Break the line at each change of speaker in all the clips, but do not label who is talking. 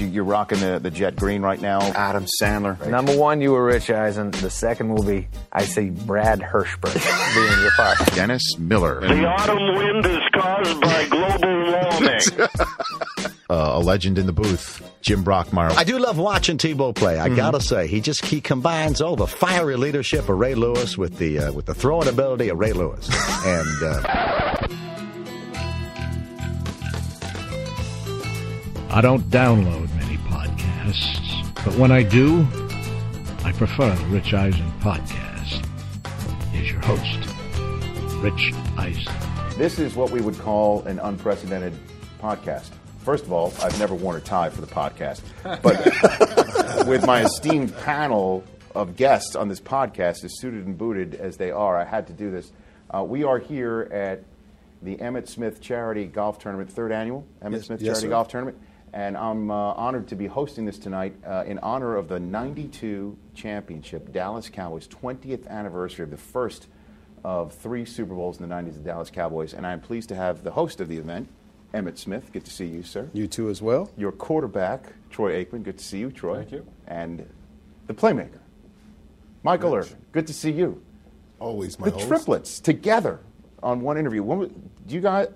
You- You're rocking the, the jet green right now. Adam Sandler.
Number one, you were Rich Eisen. The second will be, I see Brad Hirschberg being your partner.
Dennis Miller.
The autumn wind is caused by global warming.
Uh, a legend in the booth, Jim Brockmire.
I do love watching Tebow play. I gotta say, he just he combines all the fiery leadership of Ray Lewis with the uh, with the throwing ability of Ray Lewis, and uh,
I don't download many podcasts, but when I do, I prefer the Rich Eisen podcast. Here's your host, Rich Eisen.
This is what we would call an unprecedented podcast. First of all, I've never worn a tie for the podcast, but with my esteemed panel of guests on this podcast, as suited and booted as they are, I had to do this. Uh, we are here at the Emmitt Smith Charity Golf Tournament, third annual Emmitt
Yes-
Smith
yes,
Charity
sir.
Golf Tournament, and I'm uh, honored to be hosting this tonight uh, in honor of the 92 championship, Dallas Cowboys 20th anniversary of the first of three Super Bowls in the 90s, the Dallas Cowboys. And I'm pleased to have the host of the event, Emmitt Smith. Good to see you, sir.
You too as well.
Your quarterback, Troy Aikman. Good to see you, Troy.
Thank you.
And the playmaker, Michael
Rich.
Irvin. Good to see you.
Always my
The
host.
triplets together on one interview. When, do you guys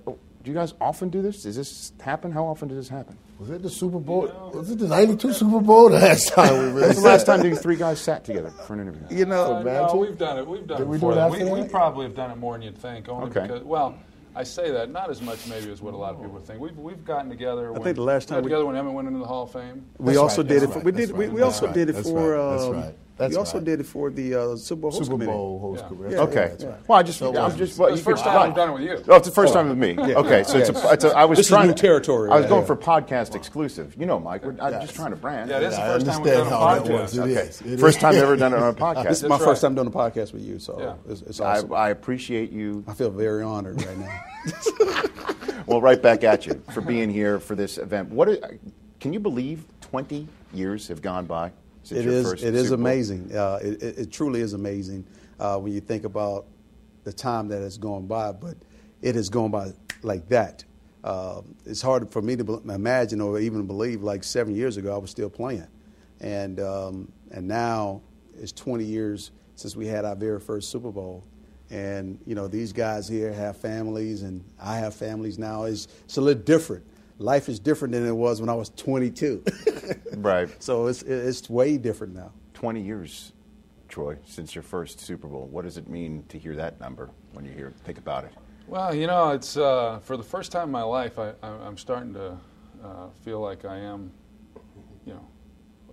do you guys often do this? Does this happen? How often does this happen?
Was it the Super Bowl? Was it the '92 Super Bowl? The last time we really
When's the last time these three guys sat together for an interview?
You know,
Uh, no, we've done it. We've done
Did
it
we do
before.
it
that. we, we probably have done it more than you'd think. Only
Okay.
because, well, I say that not as much maybe as what a lot of people think. We've we've gotten together. when,
think the last time
we got
time we-
together when Emmitt went into the Hall of Fame.
we
That's
also
right,
did it. For,
right,
we did. We,
right,
we
that's
also did it
that's
for.
that's
um,
right, that's
we also
right.
did it for the uh, Super Bowl host
Super
committee.
Bowl host.
Yeah.
committee.
Yeah.
That's right,
Okay.
that's right.
Well, I just,
So,
I'm
uh,
just. Well,
It's the first
could-
time I've done it with you.
Oh, it's the first time with me. Okay, so it's a, it's a. I was
This is
trying
new territory,
I was going
Yeah.
for podcast exclusive. You know, Mike. We're, I'm just trying to brand.
Yeah, this is
I
the first time we've done a podcast.
works. It
Okay.
is. It
First
is.
time ever done it on a podcast.
This is my first time doing a podcast with you, so it's, it's
I,
awesome.
I appreciate you.
I feel very honored right now.
Well, right back at you for being here for this event. What can you believe? Twenty years have gone by since
It is. It is amazing. Uh, it, it, it truly is amazing uh, when you think about the time that has gone by. But it has gone by like that. Uh, it's hard for me to imagine or even believe. Like seven years ago, I was still playing, and um, and now it's 20 years since we had our very first Super Bowl. And you know these guys here have families, and I have families now. It's, it's a little different. Life is different than it was when I was 22.
Right.
So it's it's way different now.
20 years, Troy, since your first Super Bowl. What does it mean to hear that number when you hear think about it?
Well, you know, it's uh, for the first time in my life, I, I, I'm starting to uh, feel like I am, you know,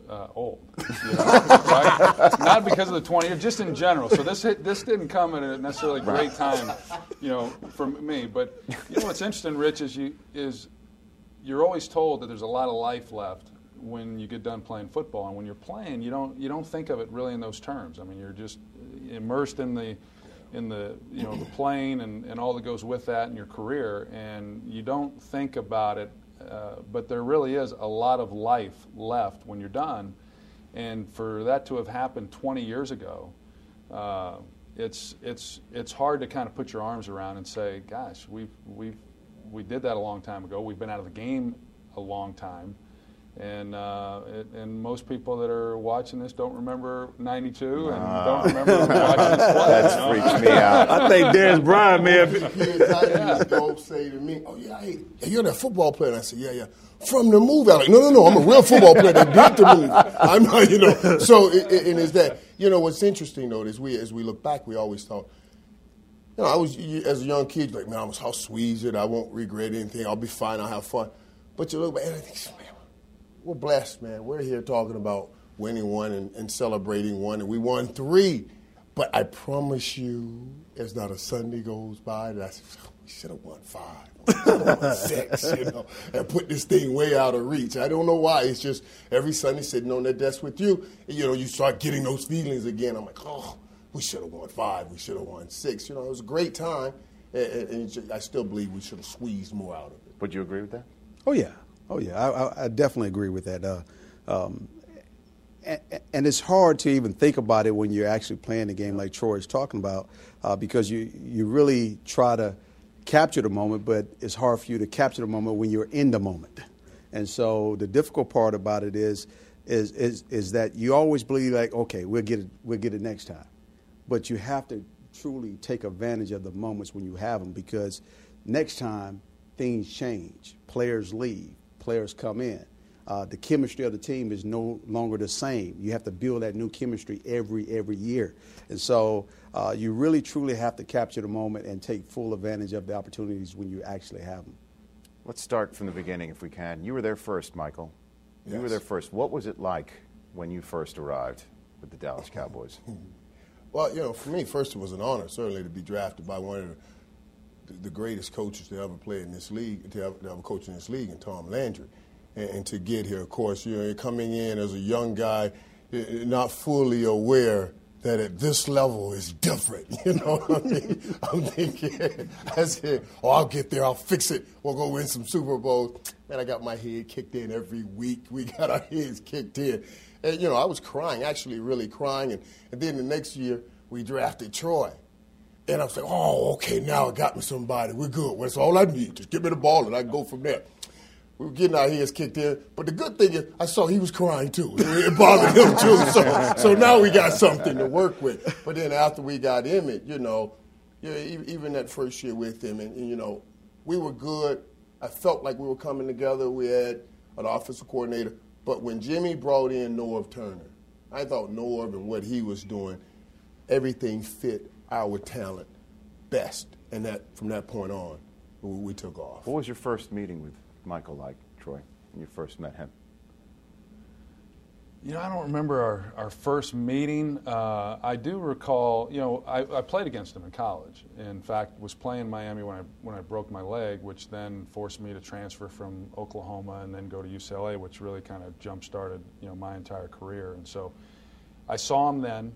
uh, old. You know, right? Not because of the 20 years, just in general. So this hit, this didn't come at a necessarily great time, you know, for me. But you know what's interesting, Rich, is you is you're always told that there's a lot of life left when you get done playing football, and when you're playing, you don't you don't think of it really in those terms. I mean, you're just immersed in the in the you know the playing and, and all that goes with that in your career, and you don't think about it. Uh, but there really is a lot of life left when you're done, and for that to have happened 20 years ago, uh, it's it's it's hard to kind of put your arms around and say, "Gosh, we we we did that a long time ago. We've been out of the game a long time." And uh, it, and most people that are watching this don't remember '92 and don't remember watching this play.
That's
you know?
freaked me out.
I think Darius Bryant may have.
The kids I used to say to me, "Oh yeah, hey, you're that football player." And I said, "Yeah, yeah." From the movie, I'm like, "No, no, no, I'm a real football player that did the movie." I'm not, you know. So, it, it, and is that you know what's interesting though is we as we look back, we always thought, you know, I was as a young kid, like, man, I was how squeeze it. I won't regret anything. I'll be fine. I'll have fun. But you look back and I think, man, we're blessed, man. We're here talking about winning one and, and celebrating one, and we won three. But I promise you, there's not a Sunday goes by that I say, we should have won five, six, you know, and put this thing way out of reach. I don't know why. It's just every Sunday sitting on that desk with you, and, you know, you start getting those feelings again. I'm like, oh, we should have won five, we should have won six. You know, it was a great time, and, and and just- I still believe we should have squeezed more out of it.
Would you agree with that?
Oh yeah, oh yeah. I, I, I definitely agree with that. Uh, um, and, and it's hard to even think about it when you're actually playing the game, like Troy is talking about, uh, because you you really try to capture the moment, but it's hard for you to capture the moment when you're in the moment. And so the difficult part about it is, is, is, is that you always believe like, okay, we'll get it, we'll get it next time, but you have to truly take advantage of the moments when you have them because next time things change, players leave, players come in. Uh, the chemistry of the team is no longer the same. You have to build that new chemistry every every year, and so uh, you really truly have to capture the moment and take full advantage of the opportunities when you actually have them.
Let's start from the beginning if we can. You were there first, Michael. You were there first. What was it like when you first arrived with the Dallas Cowboys?
Well, you know, for me, first it was an honor, certainly, to be drafted by one of the, the greatest coaches to ever play in this league, to ever, to ever coach in this league, and Tom Landry. And, and to get here, of course, you know, coming in as a young guy, not fully aware that at this level is different. You know, I mean, I'm thinking, I said, oh, I'll get there, I'll fix it, we'll go win some Super Bowls. Man, I got my head kicked in every week. We got our heads kicked in. And, you know, I was crying, actually really crying. And, and then the next year, we drafted Troy. And I was like, oh, okay, now I got me somebody. We're good. That's all I need. Just give me the ball and I can go from there. We were getting our heads kicked in. But the good thing is, I saw he was crying too. It, bothered him too. So, so now we got something to work with. But then after we got Emmitt, you know, yeah, even that first year with him, and, and, you know, we were good. I felt like we were coming together. We had an offensive coordinator. But when Jimmy brought in Norv Turner, I thought Norv and what he was doing, everything fit our talent best. And that from that point on, we, we took off.
What was your first meeting with Michael like, Troy, when you first met him?
You know, I don't remember our, our first meeting. Uh, I do recall, you know, I, I played against him in college. In fact, was playing Miami when I when I broke my leg, which then forced me to transfer from Oklahoma and then go to UCLA, which really kind of jump started, you know, my entire career. And so, I saw him then.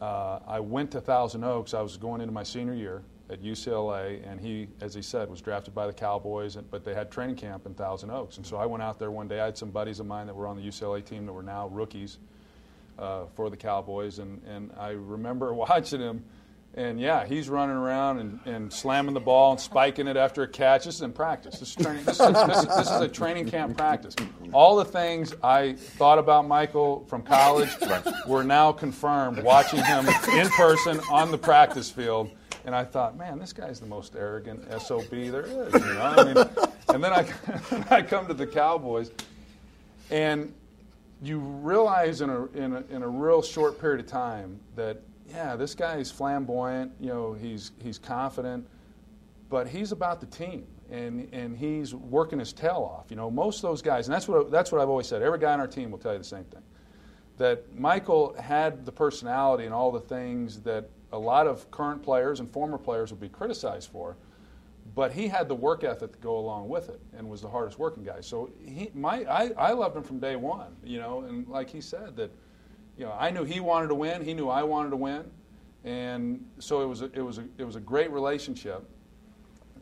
Uh, I went to Thousand Oaks. I was going into my senior year at UCLA, and he, as he said, was drafted by the Cowboys, and, but they had training camp in Thousand Oaks. And so I went out there one day. I had some buddies of mine that were on the UCLA team that were now rookies uh, for the Cowboys, and, and I remember watching him. And yeah, he's running around and, and slamming the ball and spiking it after a catch. This is in practice. This is, training, this, is, this, is, this is a training camp practice. All the things I thought about Michael from college were now confirmed watching him in person on the practice field. And I thought, man, this guy's the most arrogant SOB there is. You know? I mean, and then I, I come to the Cowboys, and you realize in a, in, a, in a real short period of time that, yeah, this guy is flamboyant, you know, he's, he's confident, but he's about the team. And, and he's working his tail off. You know, most of those guys, and that's what, that's what I've always said. Every guy on our team will tell you the same thing. That Michael had the personality and all the things that a lot of current players and former players would be criticized for, but he had the work ethic to go along with it and was the hardest working guy. So he, my, I, I loved him from day one, you know, and like he said that, you know, I knew he wanted to win, he knew I wanted to win, and so it was a, it was a, it was a great relationship.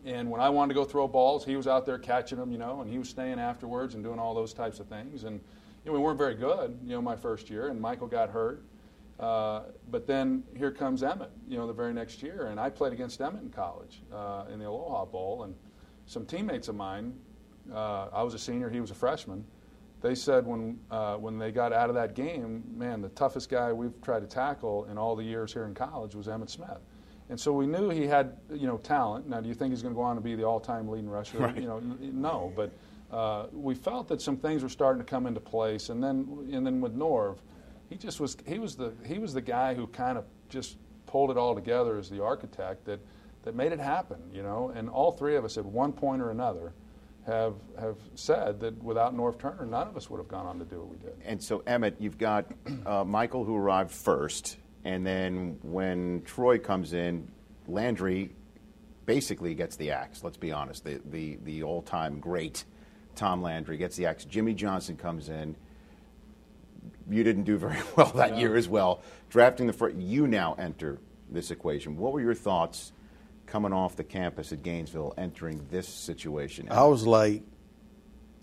And when I wanted to go throw balls, he was out there catching them, you know, and he was staying afterwards and doing all those types of things. And you know, we weren't very good, you know, my first year, and Michael got hurt. Uh, but then here comes Emmitt, you know, the very next year, and I played against Emmitt in college uh, in the Aloha Bowl, and some teammates of mine, uh, I was a senior, he was a freshman. They said when uh, when they got out of that game, man, the toughest guy we've tried to tackle in all the years here in college was Emmitt Smith. And so we knew he had, you know, talent. Now, do you think he's going to go on to be the all-time leading rusher?
Right.
You know, no. But uh, we felt that some things were starting to come into place. And then, and then with Norv, he just was. He was the he was the guy who kind of just pulled it all together as the architect that that made it happen. You know, and all three of us at one point or another have have said that without Norv Turner, none of us would have gone on to do what we did.
And so, Emmitt, you've got uh, Michael who arrived first, and then when Troy comes in, Landry basically gets the axe. Let's be honest. The the, the all time great Tom Landry gets the axe. Jimmy Johnson comes in. You didn't do very well that year as well. Drafting the first, you now enter this equation. What were your thoughts coming off the campus at Gainesville, entering this situation?
I was like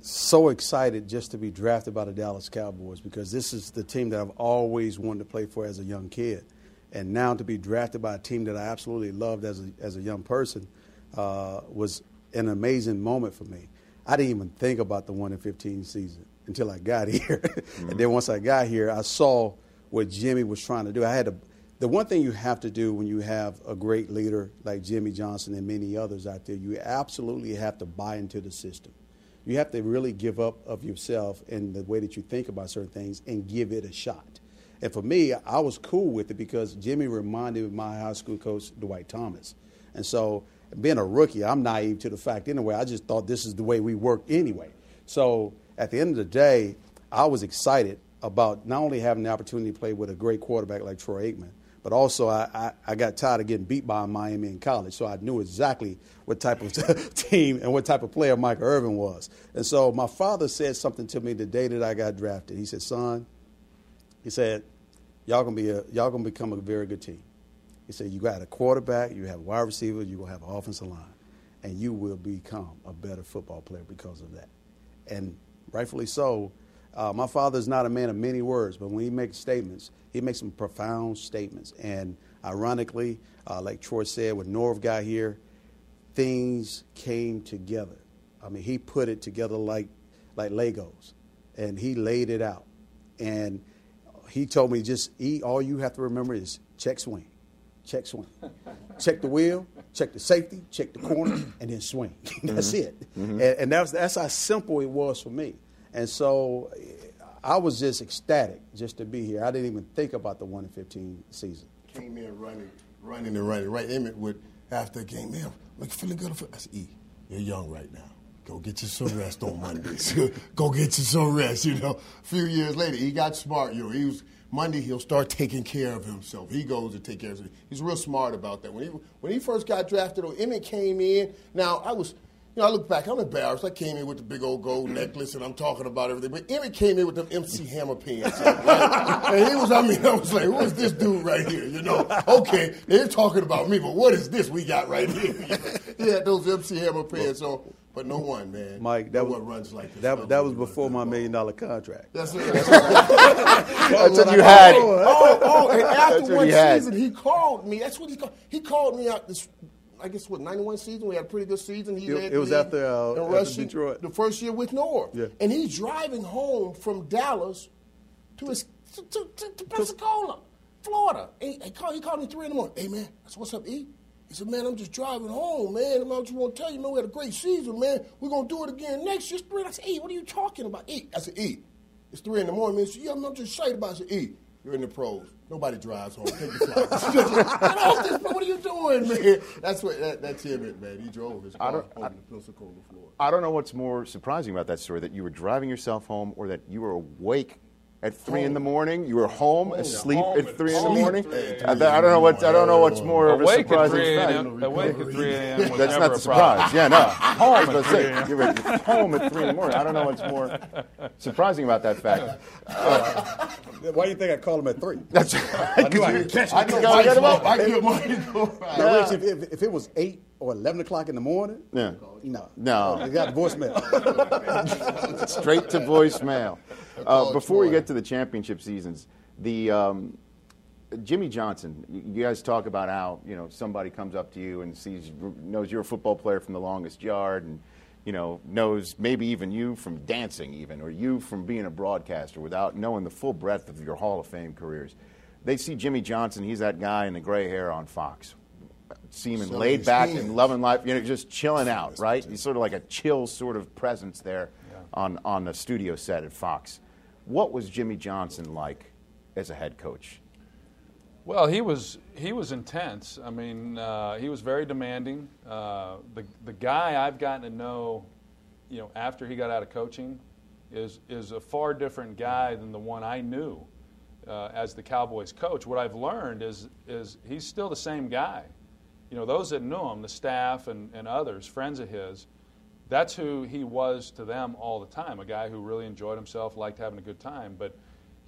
so excited just to be drafted by the Dallas Cowboys because this is the team that I've always wanted to play for as a young kid. And now to be drafted by a team that I absolutely loved as a, as a young person uh, was an amazing moment for me. I didn't even think about the one in fifteen season until I got here, and mm-hmm. then once I got here, I saw what Jimmy was trying to do. I had to. The one thing you have to do when you have a great leader like Jimmy Johnson and many others out there, you absolutely have to buy into the system. You have to really give up of yourself and the way that you think about certain things and give it a shot. And for me, I was cool with it because Jimmy reminded me of my high school coach, Dwight Thomas. And so, being a rookie, I'm naive to the fact anyway. I just thought this is the way we work anyway. So, at the end of the day, I was excited about not only having the opportunity to play with a great quarterback like Troy Aikman, but also I, I, I got tired of getting beat by Miami in college. So I knew exactly what type of team and what type of player Michael Irvin was. And so my father said something to me the day that I got drafted. He said, son, he said, y'all gonna be a, y'all gonna become a very good team. He said, you got a quarterback, you have a wide receiver, you're gonna have an offensive line, and you will become a better football player because of that. And rightfully so, uh, my father is not a man of many words, but when he makes statements, he makes some profound statements. And ironically, uh, like Troy said, when Norv got here, things came together. I mean, he put it together like like Legos, and he laid it out. And he told me just eat. All you have to remember is check swing, check swing, check the wheel, check the safety, check the corner, and then swing. Mm-hmm. that's it. Mm-hmm. And, and that's that's how simple it was for me. And so I was just ecstatic just to be here. I didn't even think about the one in fifteen season.
Came in running, running and running. Right, Emmitt would after the game, man, like feeling good. I said, E, you're young right now. Go get you some rest on Mondays. Go get you some rest. You know, a few years later, he got smart. You know, he was Monday. He'll start taking care of himself. He goes to take care of himself. He's real smart about that. When he when he first got drafted, oh, or Emmitt came in. Now I was. You know, I look back, I'm embarrassed. I came in with the big old gold mm. necklace and I'm talking about everything. But Emmitt came in with them MC Hammer pants. right? and he was, I mean, I was like, who is this dude right here? You know, okay, they're talking about me, but what is this we got right here? he had those MC Hammer pants on. But no one, man.
Mike, that
no
was
one runs like this.
that, that was before my
ball.
million dollar contract.
That's it. That's right.
That's what you had. It.
Oh, oh, and after one
he
season, he called me. That's what he called. He called me out this. I guess what '91 season we had a pretty good season. He
It-
led
it was
the
after, uh, after
rushing
Detroit.
the first year with Norv.
Yeah.
And he's driving home from Dallas to his to, to, to, to Pensacola, Florida. And he, he called, he called me three in the morning. Hey man, I what's up, E? He said, man, I'm just driving home, man. I just want to tell you, man, we had a great season, man. We're gonna do it again next year. Three. I said, E, what are you talking about? Eight. I said, E. It's three in the morning. Man, he said, yeah, I'm just excited about it. I said, E. You're in the pros. Nobody drives home. Take the flight. Get off this. What are you doing, man? That's what that, that's him, man. He drove his car home to Pensacola, Florida.
I don't know what's more surprising about that story that you were driving yourself home or that you were awake at three in the morning. You were home asleep
home
at
at
three in the morning. I, I don't know what I don't know what's more of a
Awake
surprising
3
fact.
a.m. Awake at 3 a.m.
That's not the
a
surprise. Yeah, no. Home
at
at
3
say,
a.m.
you were home at three in the morning. I don't know what's more surprising about that fact.
Uh, Why do you think I called him at three?
That's
I knew I could catch
I
him.
can go get him up.
I get money.
Now, Rich, if, if, if it was eight or eleven o'clock in the morning,
Yeah.
no,
No.
you got the voicemail.
straight to voicemail. Uh, before we get to the championship seasons, the um, Jimmy Johnson. You guys talk about how you know somebody comes up to you and sees knows you're a football player from the longest yard, and you know knows maybe even you from dancing, even or you from being a broadcaster, without knowing the full breadth of your Hall of Fame careers. They see Jimmy Johnson. He's that guy in the gray hair on Fox. Seeming
Selling
laid
his
back
skins.
and loving life, you know, just chilling out, right? He's sort of like a chill sort of presence there on, on the studio set at Fox. What was Jimmy Johnson like as a head coach?
Well, he was he was intense. I mean, uh, he was very demanding. Uh, the the guy I've gotten to know, you know, after he got out of coaching, is is a far different guy than the one I knew uh, as the Cowboys coach. What I've learned is is he's still the same guy. You know, those that knew him, the staff and, and others, friends of his, that's who he was to them all the time. A guy who really enjoyed himself, liked having a good time, but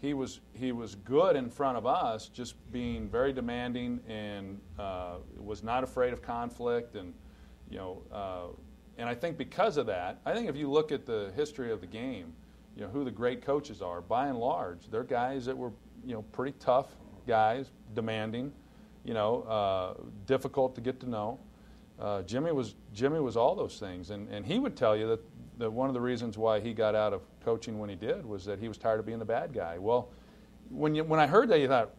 he was he was good in front of us, just being very demanding and uh, was not afraid of conflict, and you know, uh, and I think because of that, I think if you look at the history of the game, you know who the great coaches are. By and large, they're guys that were you know pretty tough guys, demanding, you know, uh, difficult to get to know. Uh, Jimmy was Jimmy was all those things, and, and he would tell you that the, one of the reasons why he got out of coaching when he did was that he was tired of being the bad guy. Well, when you, when I heard that, you thought,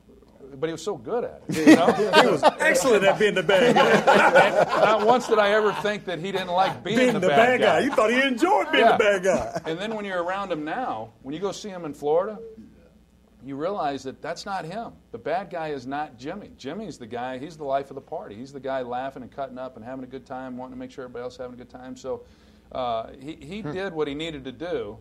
but he was so good at it. You know?
he was excellent at being the bad guy.
Not once did I ever think that he didn't like being, the bad guy.
being
the,
the,
bad,
bad guy. You thought he enjoyed being
Yeah.
the bad guy.
And then when you're around him now, when you go see him in Florida, you realize that that's not him. The bad guy is not Jimmy. Jimmy's the guy, he's the life of the party. He's the guy laughing and cutting up and having a good time, wanting to make sure everybody else is having a good time. So uh, he, he did what he needed to do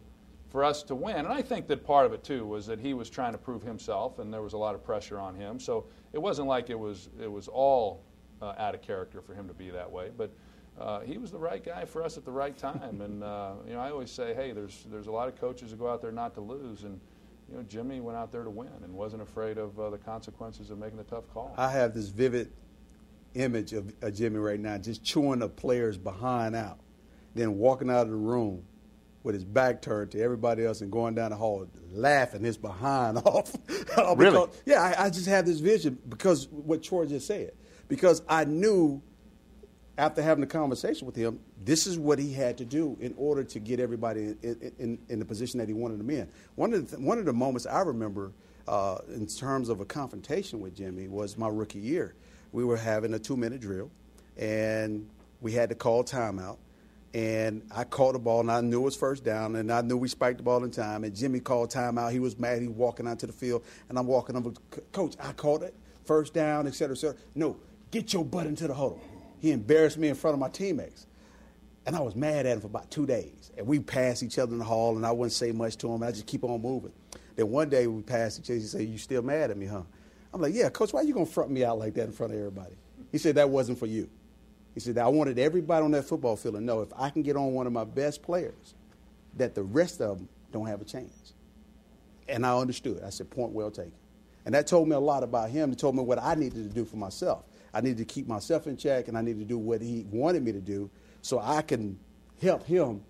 for us to win. And I think that part of it, too, was that he was trying to prove himself, and there was a lot of pressure on him. So it wasn't like it was, it was all uh, out of character for him to be that way. But uh, he was the right guy for us at the right time. And uh, you know, I always say, hey, there's there's a lot of coaches who go out there not to lose, and you know, Jimmy went out there to win and wasn't afraid of uh, the consequences of making the tough call.
I have this vivid image of, of Jimmy right now, just chewing the players behind out, then walking out of the room with his back turned to everybody else and going down the hall laughing his behind off. Because-
Really?
Yeah, I, I just have this vision because what Troy just said. Because I knew after having a conversation with him, this is what he had to do in order to get everybody in, in, in the position that he wanted them in. One of the, one of the moments I remember uh, in terms of a confrontation with Jimmy was my rookie year. We were having a two minute drill, and we had to call timeout. And I caught the ball, and I knew it was first down, and I knew we spiked the ball in time. And Jimmy called timeout. He was mad. He was walking out to the field, and I'm walking over. Coach, I called it first down, et cetera, et cetera. No, get your butt into the huddle. He embarrassed me in front of my teammates. And I was mad at him for about two days. And we passed each other in the hall, and I wouldn't say much to him. I just keep on moving. Then one day we passed each other. He said, "You still mad at me, huh?" I'm like, "Yeah, coach. Why you gonna front me out like that in front of everybody?" He said, "That wasn't for you." He said, "I wanted everybody on that football field to know if I can get on one of my best players, that the rest of them don't have a chance." And I understood. I said, "Point well taken." And that told me a lot about him. It told me what I needed to do for myself. I needed to keep myself in check, and I needed to do what he wanted me to do so I can help him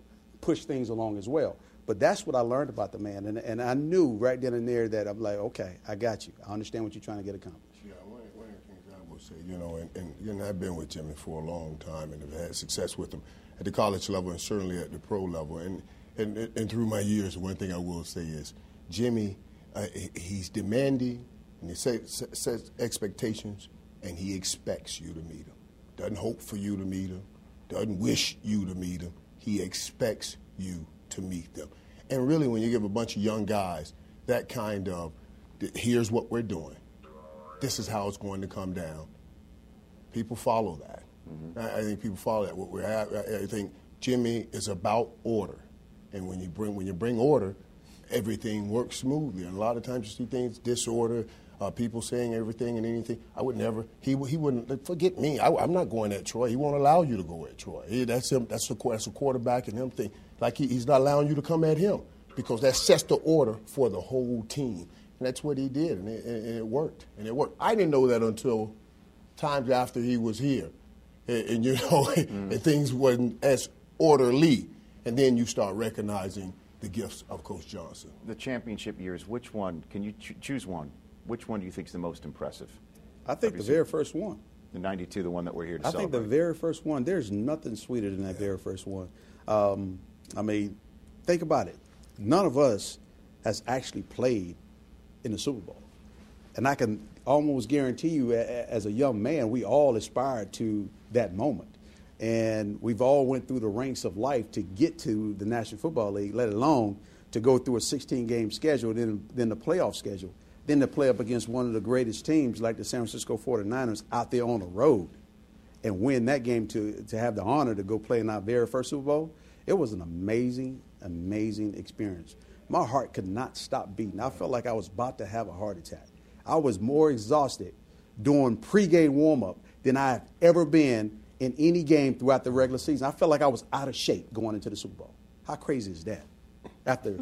push things along as well. But that's what I learned about the man. And, and I knew right then and there that I'm like, okay, I got you. I understand what you're trying to get accomplished.
Yeah, one, one of the things I will say, you know, and, and I've been with Jimmy for a long time and have had success with him at the college level and certainly at the pro level. And and, and through my years, one thing I will say is Jimmy, uh, he's demanding and he sets, sets expectations and he expects you to meet him. Doesn't hope for you to meet him, doesn't wish you to meet him. He expects you to meet them. And really, when you give a bunch of young guys that kind of, here's what we're doing, this is how it's going to come down. People follow that. Mm-hmm. I, I think people follow that. What we're at, I I think Jimmy is about order, and when you bring when you bring order, everything works smoothly. And a lot of times you see things disorder, uh, people saying everything and anything. I would never. He he wouldn't forget me. I, am not going at Troy. He won't allow you to go at Troy. He, that's him. That's a that's a quarterback and him thing. Like he, he's not allowing you to come at him because that sets the order for the whole team. And that's what he did, and it, and it worked. And it worked. I didn't know that until times after he was here, and, and, you know, and things wasn't as orderly. And then you start recognizing the gifts of Coach Johnson.
The championship years, which one, can you ch- choose one? Which one do you think is the most impressive?
I think the very first one.
The 92, the one that we're here to
I think the very first one, there's nothing sweeter than that very first one. Um, I mean, think about it. None of us has actually played in the Super Bowl. And I can almost guarantee you, as a young man, we all aspired to that moment. And we've all went through the ranks of life to get to the National Football League, let alone to go through a 16-game schedule, then, then the playoff schedule, then to play up against one of the greatest teams like the San Francisco 49ers out there on the road and win that game to, to have the honor to go play in our very first Super Bowl, it was an amazing, amazing experience. My heart could not stop beating. I felt like I was about to have a heart attack. I was more exhausted doing pregame warm up than I've ever been in any game throughout the regular season. I felt like I was out of shape going into the Super Bowl. How crazy is that? After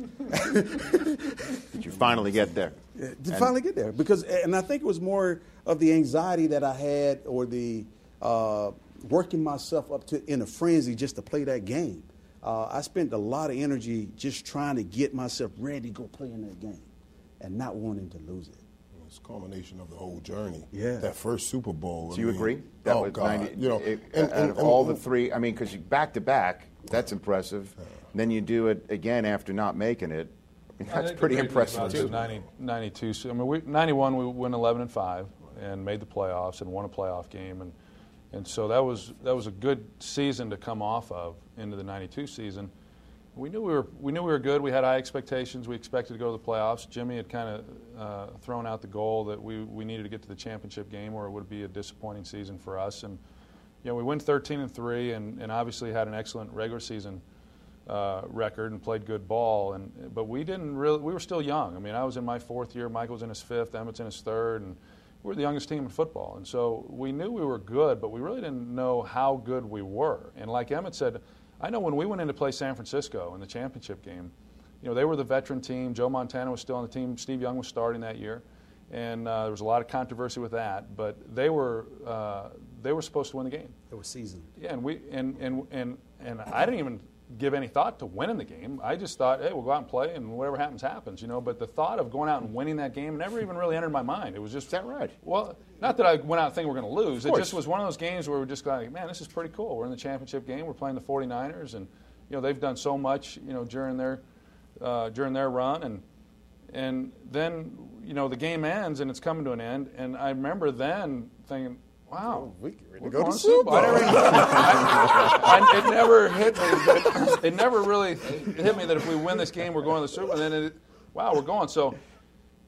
Did you finally get there?
To
And-
finally get there because and I think it was more of the anxiety that I had or the uh, working myself up to in a frenzy just to play that game. Uh, I spent a lot of energy just trying to get myself ready to go play in that game and not wanting to lose it.
It's a culmination of the whole journey.
Yeah.
That first Super Bowl.
Do
I
you
mean,
agree? That
oh
was
God!
90
you know,
it-
and-
out of
and-
all the three, I mean, because back to back, That's impressive. Then you do it again after not making it.
I
That's pretty
the
impressive too.
90, 92. So, I mean, we, 91 we win 11 and five and made the playoffs and won a playoff game and and so that was that was a good season to come off of into the 92 season. We knew we were we knew we were good. We had high expectations. We expected to go to the playoffs. Jimmy had kind of uh, thrown out the goal that we, we needed to get to the championship game, or it would be a disappointing season for us. And you know, we went 13 and three, and, and obviously had an excellent regular season uh, record and played good ball. And but we didn't really. We were still young. I mean, I was in my fourth year. Michael was in his fifth. Emmitt's in his third, and we were the youngest team in football. And so we knew we were good, but we really didn't know how good we were. And like Emmitt said, I know when we went in to play San Francisco in the championship game, you know, they were the veteran team. Joe Montana was still on the team. Steve Young was starting that year, and uh, there was a lot of controversy with that. But they were uh, they were supposed to win the game.
It was seasoned.
Yeah, and we and and and and I didn't even give any thought to winning the game. I just thought, hey, we'll go out and play, and whatever happens, happens. You know. But the thought of going out and winning that game never even really entered my mind. It was just
Is that right?
well, not that I went out thinking we're going to lose. It just was one of those games where we're just like, man, this is pretty cool. We're in the championship game. We're playing the 49ers, and you know they've done so much, you know, during their uh, during their run, and and then you know the game ends and it's coming to an end, and I remember then thinking, wow,
we get ready to
we're
go to
Super Bowl. I
Super
never I- I- it never hit me. That, it never really hit me that if we win this game, we're going to the Super Bowl. And then, it, wow, we're going. So,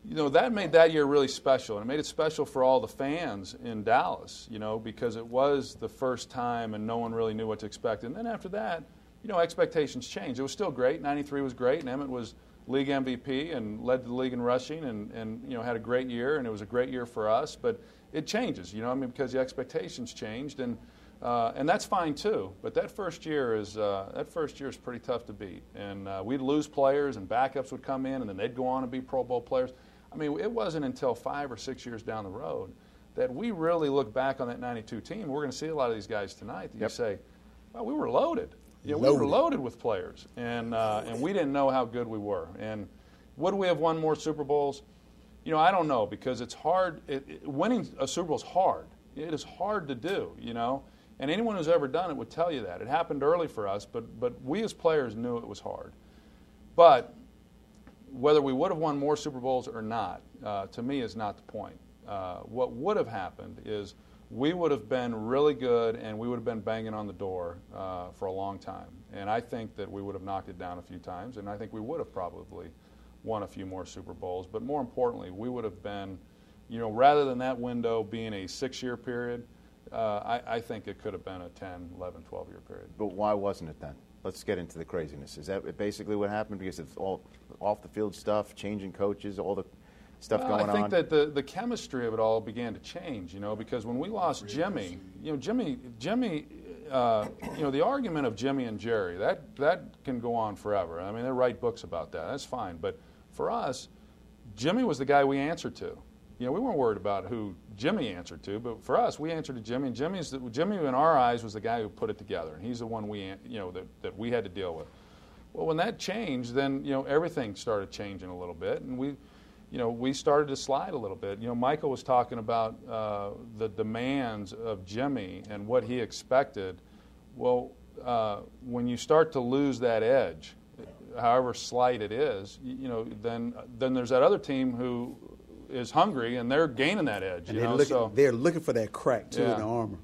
you know, that made that year really special, and it made it special for all the fans in Dallas. You know, because it was the first time, and no one really knew what to expect. And then after that, you know, expectations changed. It was still great. '93 was great, and Emmitt was league MVP and led the league in rushing, and, and you know had a great year, and it was a great year for us. But it changes, you know, I mean, because the expectations changed, and uh, and that's fine too. But that first year is uh, that first year is pretty tough to beat, and uh, we'd lose players, and backups would come in, and then they'd go on and be Pro Bowl players. I mean, it wasn't until five or six years down the road that we really look back on that '92 team. We're going to see a lot of these guys tonight. That
Yep.
you say, "Well, we were loaded." Yeah, we were
Loaded.
loaded with players, and uh, and we didn't know how good we were. And would we have won more Super Bowls? You know, I don't know because it's hard. It, it, winning a Super Bowl is hard. It is hard to do. You know, and anyone who's ever done it would tell you that. It happened early for us, but but we as players knew it was hard. But whether we would have won more Super Bowls or not, uh, to me, is not the point. Uh, what would have happened is we would have been really good and we would have been banging on the door uh, for a long time. And I think that we would have knocked it down a few times, and I think we would have probably won a few more Super Bowls. But more importantly, we would have been, you know, rather than that window being a six year period, uh, I, I think it could have been a 10, 11, 12 year period.
But why wasn't it then? Let's get into the craziness. Is that basically what happened? Because it's all off the field stuff, changing coaches, all the stuff
Well,
going on?
I think
on.
that the, the chemistry of it all began to change, you know, because when we lost Jimmy, you know, Jimmy, Jimmy, uh, you know, the argument of Jimmy and Jerry, that, that can go on forever. I mean, they write books about that. That's fine. But for us, Jimmy was the guy we answered to. You know, we weren't worried about who Jimmy answered to, but for us, we answered to Jimmy. And Jimmy's the, Jimmy, in our eyes, was the guy who put it together, and he's the one we, you know, that, that we had to deal with. Well, when that changed, then you know everything started changing a little bit, and we, you know, we started to slide a little bit. You know, Michael was talking about uh, the demands of Jimmy and what he expected. Well, uh, when you start to lose that edge, however slight it is, you, you know, then then there's that other team who is hungry and they're gaining that edge.
And
you
they're
know,
looking,
so
they're looking for that crack too
Yeah.
in the armor.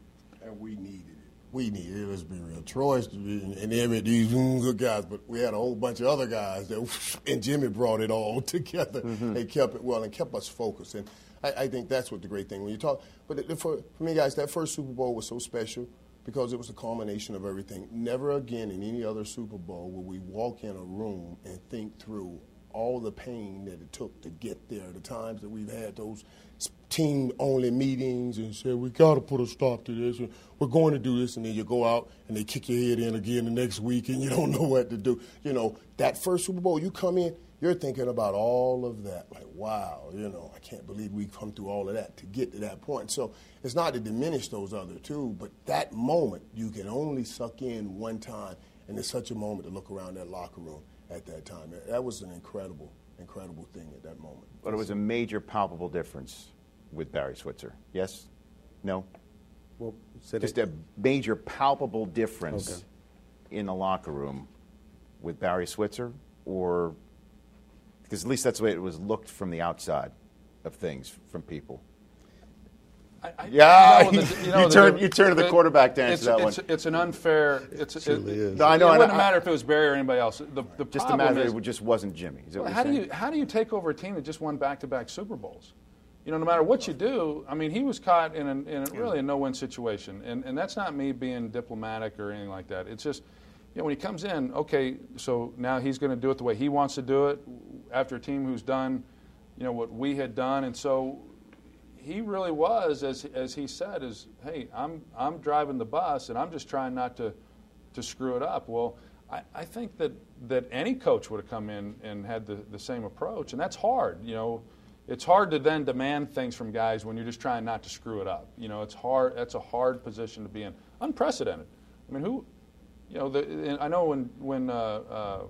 And we needed it. We needed it. Let's be real. Troy's and and Emmitt, these mm, good guys, but we had a whole bunch of other guys that, and Jimmy brought it all together. They kept it well and kept us focused. And I, I think that's what the great thing when you talk. But for, for me, guys, that first Super Bowl was so special because it was the culmination of everything. Never again in any other Super Bowl will we walk in a room and think through all the pain that it took to get there. The times that we've had those team only meetings and said we got to put a stop to this. We're going to do this, and then you go out and they kick your head in again the next week, and you don't know what to do. You know that first Super Bowl, you come in, you're thinking about all of that. Like, wow, you know, I can't believe we come through all of that to get to that point. So it's not to diminish those other two, but that moment you can only suck in one time, and it's such a moment to look around that locker room at that time. That was an incredible, incredible thing at that moment.
but it was a major, palpable difference with Barry Switzer. Yes? No?
Well, said
Just
it-
a major, palpable difference.
Okay.
in the locker room with Barry Switzer, or because at least that's the way it was looked from the outside of things from people.
I, I,
Yeah,
you know, the-
you
know, the-
turn- you turn to the
the-
quarterback to answer
it's,
that
it's,
one.
It's an unfair. It's it,
truly is.
No, I know,
It wouldn't
know.
matter if it was Barry or anybody else. The, the
Just
problem
imagine
is,
it just wasn't Jimmy. Is that what
how
you're
do you how do you take over a team that just won back-to-back Super Bowls? You know, no matter what you do, I mean, he was caught in, an, in a, really a no-win situation, and and that's not me being diplomatic or anything like that. It's just, you know, when he comes in, okay, so now he's going to do it the way he wants to do it after a team who's done, you know, what we had done, and so he really was, as as he said, is hey, I'm I'm driving the bus and I'm just trying not to to screw it up. Well, I, I think that that any coach would have come in and had the, the same approach, and that's hard. You know, it's hard to then demand things from guys when you're just trying not to screw it up. You know, it's hard. That's a hard position to be in. Unprecedented. I mean, who? You know, the, I know when when. Uh, uh,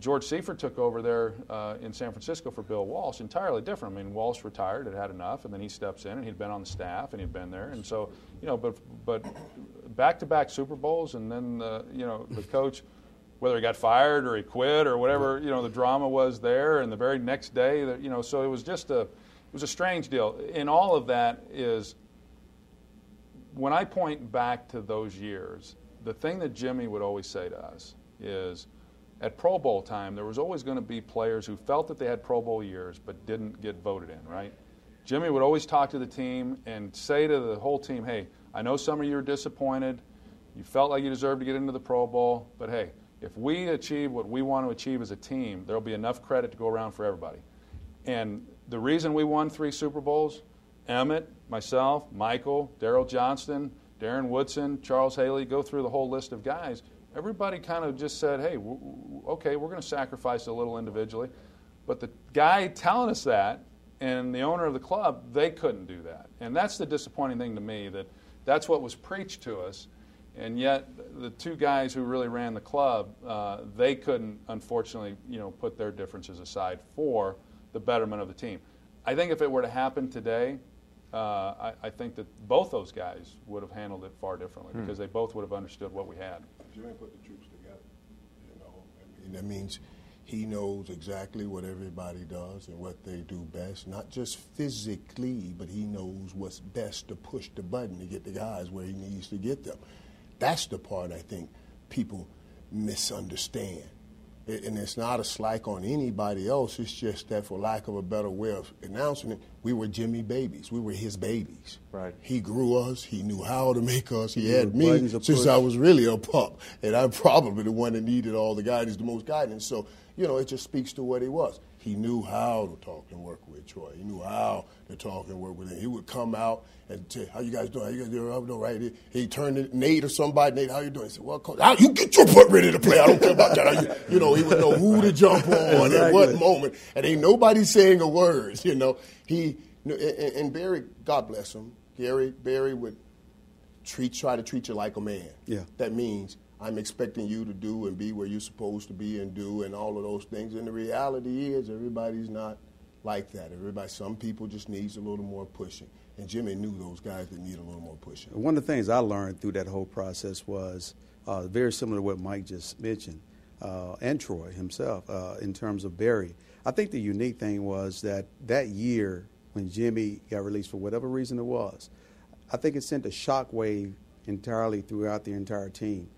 George Seifert took over there uh, in San Francisco for Bill Walsh, entirely different. I mean, Walsh retired, had had enough, and then he steps in, and he'd been on the staff, and he'd been there, and so you know, but but back-to-back Super Bowls, and then uh, you know the coach, whether he got fired or he quit or whatever, you know, the drama was there, and the very next day, you know, so it was just a it was a strange deal. In all of that is when I point back to those years, the thing that Jimmy would always say to us is at Pro Bowl time, there was always going to be players who felt that they had Pro Bowl years but didn't get voted in, right? Jimmy would always talk to the team and say to the whole team, hey, I know some of you are disappointed. You felt like you deserved to get into the Pro Bowl, but hey, if we achieve what we want to achieve as a team, there'll be enough credit to go around for everybody. And the reason we won three Super Bowls, Emmitt, myself, Michael, Daryl Johnston, Darren Woodson, Charles Haley, go through the whole list of guys. Everybody kind of just said, hey, w- w- okay, we're going to sacrifice a little individually. But the guy telling us that and the owner of the club, they couldn't do that. And that's the disappointing thing to me that that's what was preached to us. And yet, the two guys who really ran the club, uh, they couldn't, unfortunately, you know, put their differences aside for the betterment of the team. I think if it were to happen today, uh, I, I think that both those guys would have handled it far differently
Hmm.
because they both would have understood what we had.
Jimmy put the troops together. You know, I mean, that means he knows exactly what everybody does and what they do best, not just physically, but he knows what's best to push the button to get the guys where he needs to get them. That's the part I think people misunderstand. And it's not a slight on anybody else. It's just that, for lack of a better way of announcing it, we were Jimmy babies. We were his babies.
Right.
He grew us. He knew how to make us. He
He
had me since
push.
I was really a pup, and I'm probably the one that needed all the guidance, the most guidance. So, you know, it just speaks to what he was. He knew how to talk and work with Troy. He knew how to talk and work with him. He would come out and say, "How you guys doing? How you guys doing? Oh, I'm doing right." He, he turned to Nate or somebody. Nate, how you doing? He said, "Well, coach, how, you get your butt ready to play. I don't care about that." You, you know, he would know who to jump on at what moment, and ain't nobody saying a word. You know, he and, and Barry, God bless him, Gary Barry would treat try to treat you like a man.
Yeah.
That means I'm expecting you to do and be where you're supposed to be and do and all of those things. And the reality is everybody's not like that. Everybody some people just needs a little more pushing. And Jimmy knew those guys that need a little more pushing.
One of the things I learned through that whole process was uh, very similar to what Mike just mentioned, uh, and Troy himself, uh, in terms of Barry. I think the unique thing was that that year when Jimmy got released for whatever reason it was, I think it sent a shockwave entirely throughout the entire team.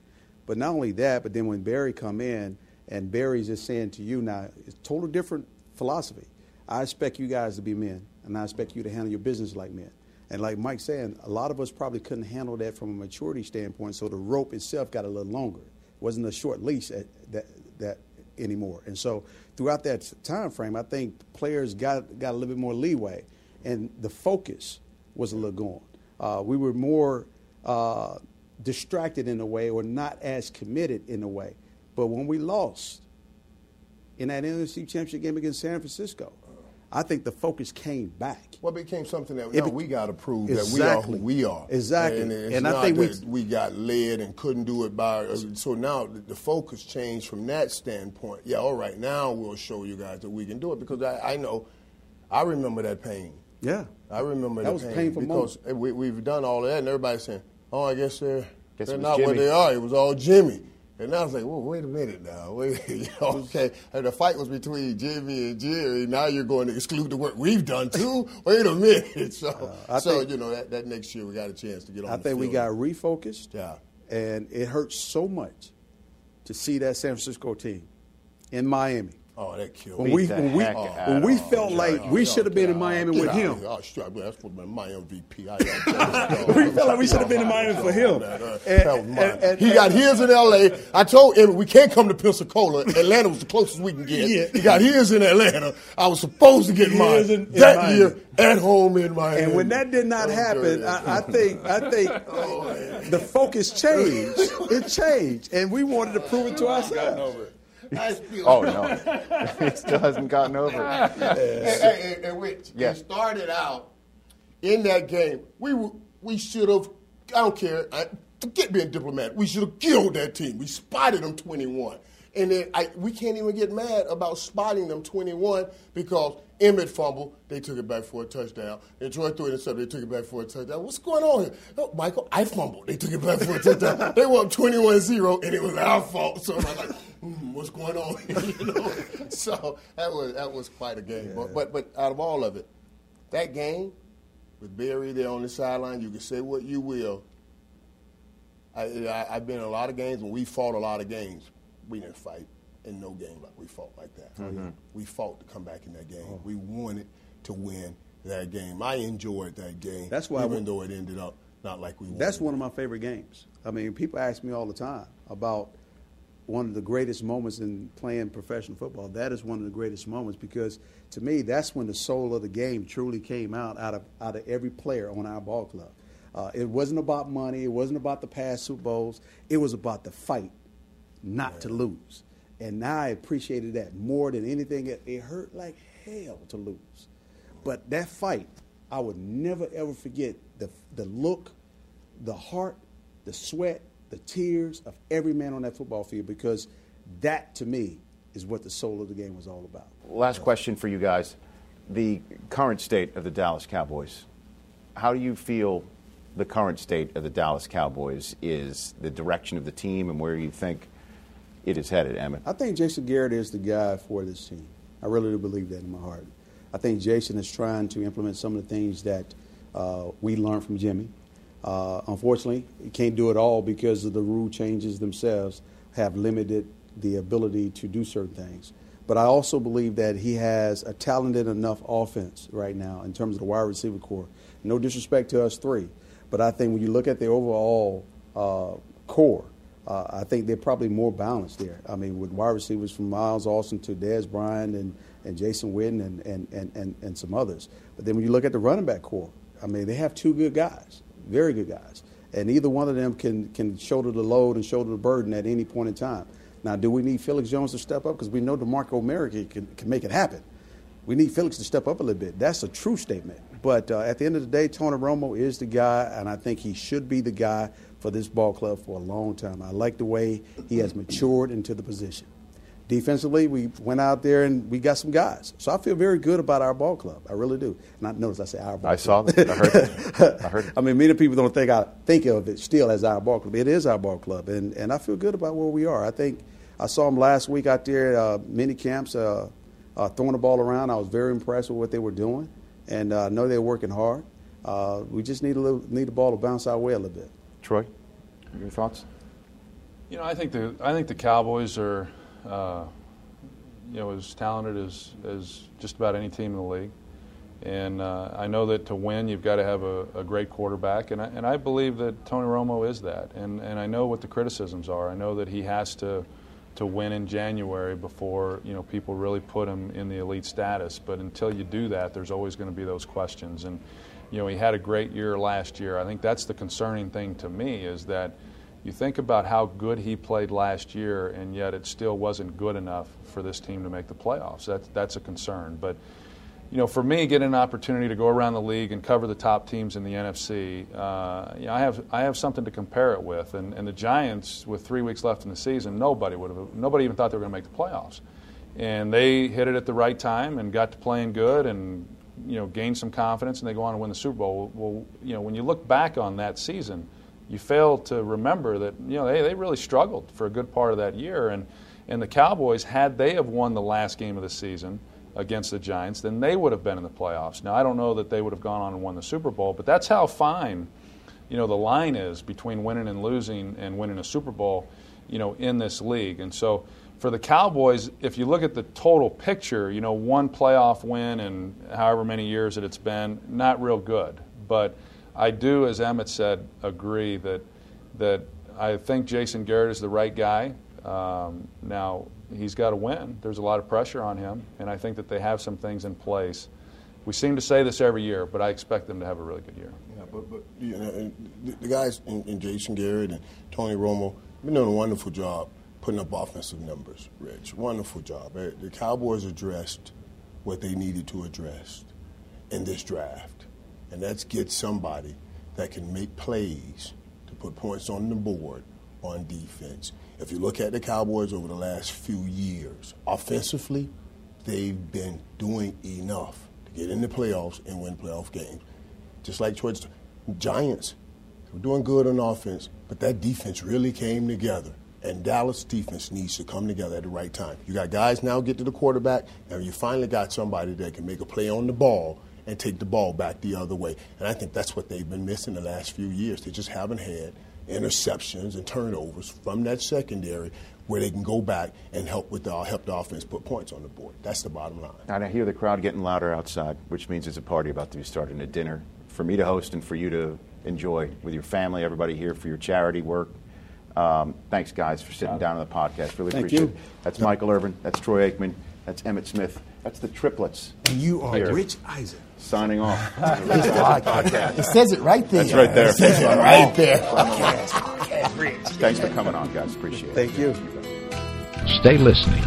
But not only that, but then when Barry come in and Barry's just saying to you now, it's total different philosophy. I expect you guys to be men, and I expect you to handle your business like men. And like Mike's saying, a lot of us probably couldn't handle that from a maturity standpoint, so the rope itself got a little longer. It wasn't a short leash at that, that anymore. And so throughout that time frame, I think players got, got a little bit more leeway, and the focus was a little gone. Uh, we were more uh, distracted in a way or not as committed in a way. But when we lost in that NFC Championship game against San Francisco, I think the focus came back.
Well, it became something that
It
now
be-
we got to prove
Exactly.
that we are who we are.
Exactly.
And, it's
And I think we-
that we got led and couldn't do it by. uh, So now the, the focus changed from that standpoint. Yeah, all right, now we'll show you guys that we can do it because I, I know, I remember that pain.
Yeah.
I remember
That
the
was a
pain
painful
because we, we've done all of that, and everybody's saying, "Oh, I guess they're
Guess
they're
it was
not what
Jimmy.
they are. It was all Jimmy." And I was like, well, wait a minute now. Wait, you know, okay. And the fight was between Jimmy and Jerry. Now you're going to exclude the work we've done too? Wait a minute. So,
Uh,
so
think-
you know, that, that next year we got a chance to get on
I think we got refocused.
Yeah.
And it hurts so much to see that San Francisco team in Miami.
Oh, that killed
When
me.
we when we
heck
when we felt
him.
like we should have been in Miami with him.
Oh, sure. I mean, that's what my MVP.
We felt like we should have been in Miami for him.
That, uh,
And-
that was mine.
and- and-
he got his in L.A. I told him we can't come to Pensacola. Atlanta was the closest we can get.
Yeah.
He got his in Atlanta. I was supposed to get mine
in- in
that
Miami.
year at home in Miami.
And when that did not
Oh,
happen. I, I think I think the focus changed. It changed, and we wanted to prove it to ourselves.
I still-
Oh no, he still hasn't gotten over it.
and, and, and, and Rich,
Yeah.
it started out in that game. We were- we should have. I don't care. I, forget being diplomatic. We should have killed that team. We spotted them 21, and then I, we can't even get mad about spotting them 21 because Emmitt fumbled. They took it back for a touchdown. And Troy threw it intercept. They took it back for a touchdown. What's going on here? Oh, Michael, I fumbled. They took it back for a touchdown. they were up 21-0, and it was our fault. So I'm like, hmm, what's going on? you know? So that was that was quite a game. But, but but out of all of it, that game with Barry there on the sideline, you can say what you will. I, I, I've been in a lot of games, and we fought a lot of games. We didn't fight in no game like we fought like that. We fought to come back in that game. We wanted to win that game. I enjoyed that game.
That's why
even
we-
though it ended up not like we wanted.
That's one of my favorite games. I mean, people ask me all the time about one of the greatest moments in playing professional football. That is one of the greatest moments because to me, that's when the soul of the game truly came out out of out of every player on our ball club. Uh, it wasn't about money. It wasn't about the past Super Bowls. It was about the fight, not to lose. And now I appreciated that more than anything. It, it hurt like hell to lose, but that fight, I would never ever forget the the look, the heart, the sweat, the tears of every man on that football field because that to me is what the soul of the game was all about.
Last question for you guys: the current state of the Dallas Cowboys. How do you feel the current state of the Dallas Cowboys is? The direction of the team and where you think it is headed, Emmitt?
I think Jason Garrett is the guy for this team. I really do believe that in my heart. I think Jason is trying to implement some of the things that uh, we learned from Jimmy. Uh, unfortunately, he can't do it all because of the rule changes themselves have limited the ability to do certain things. But I also believe that he has a talented enough offense right now in terms of the wide receiver corps. No disrespect to us three, but I think when you look at the overall uh, corps, uh, I think they're probably more balanced there. I mean, with wide receivers from Miles Austin to Dez Bryant and, and Jason Witten and, and, and, and, and some others. But then when you look at the running back corps, I mean, they have two good guys, very good guys. And either one of them can, can shoulder the load and shoulder the burden at any point in time. Now, do we need Felix Jones to step up? Because we know DeMarco Murray can, can make it happen. We need Felix to step up a little bit. That's a true statement. But uh, at the end of the day, Tony Romo is the guy, and I think he should be the guy for this ball club for a long time. I like the way he has matured into the position. Defensively, we went out there and we got some guys. So I feel very good about our ball club. I really do. Not notice I say our ball
I saw that. I heard it. I heard it.
I mean, many people don't think I think of it still as our ball club. It is our ball club, and, and I feel good about where we are. I think I saw them last week out there, uh, mini camps, uh, uh, throwing the ball around. I was very impressed with what they were doing, and uh, I know they're working hard. Uh, we just need a little, need the ball to bounce our way a little bit.
Troy, your thoughts?
You know, I think the I think the Cowboys are, uh, you know, as talented as as just about any team in the league, and uh, I know that to win you've got to have a, a great quarterback, and I, and I believe that Tony Romo is that, and and I know what the criticisms are. I know that he has to to win in January before you know people really put him in the elite status. But until you do that, there's always going to be those questions. And you know, he had a great year last year. I think that's the concerning thing to me is that you think about how good he played last year, and yet it still wasn't good enough for this team to make the playoffs. That's that's a concern. But you know, for me, getting an opportunity to go around the league and cover the top teams in the NFC, uh, you know, I have I have something to compare it with. And, and the Giants, with three weeks left in the season, nobody would have nobody even thought they were going to make the playoffs, and they hit it at the right time and got to playing good and you know gain some confidence and they go on and win the Super Bowl. Well, you know, when you look back on that season, you fail to remember that you know they, they really struggled for a good part of that year. And and the Cowboys, had they have won the last game of the season against the Giants, then they would have been in the playoffs. Now I don't know that they would have gone on and won the Super Bowl, but that's how fine you know the line is between winning and losing and winning a Super Bowl, you know, in this league. And so for the Cowboys, if you look at the total picture, you know, one playoff win and however many years that it's been, not real good. But I do, as Emmitt said, agree that that I think Jason Garrett is the right guy. Um, now he's got to win. There's a lot of pressure on him, and I think that they have some things in place. We seem to say this every year, but I expect them to have a really good year.
Yeah, but, but you know, the, guys in, in Jason Garrett and Tony Romo have been doing a wonderful job putting up offensive numbers, Rich. Wonderful job. Eh, The Cowboys addressed what they needed to address in this draft, and that's get somebody that can make plays to put points on the board on defense. If you look at the Cowboys over the last few years, offensively, they've been doing enough to get in the playoffs and win playoff games. Just like towards Giants, they were doing good on offense, but that defense really came together. And Dallas defense needs to come together at the right time. You got guys now get to the quarterback, and you finally got somebody that can make a play on the ball and take the ball back the other way. And I think that's what they've been missing the last few years. They just haven't had interceptions and turnovers from that secondary where they can go back and help with the, uh, help the offense put points on the board. That's the bottom line.
And I hear the crowd getting louder outside, which means it's a party about to be starting a dinner for me to host and for you to enjoy with your family, everybody here for your charity work. Um, thanks, guys, for sitting down on the podcast. Really
Thank
appreciate
you.
it. That's Michael Irvin. That's Troy Aikman. That's Emmitt Smith. That's the triplets.
And you are
Here.
Rich Eisen.
Signing off.
It says it right there.
That's right there.
It says it right there.
Thanks for coming on, guys. Appreciate it.
Thank you.
Stay listening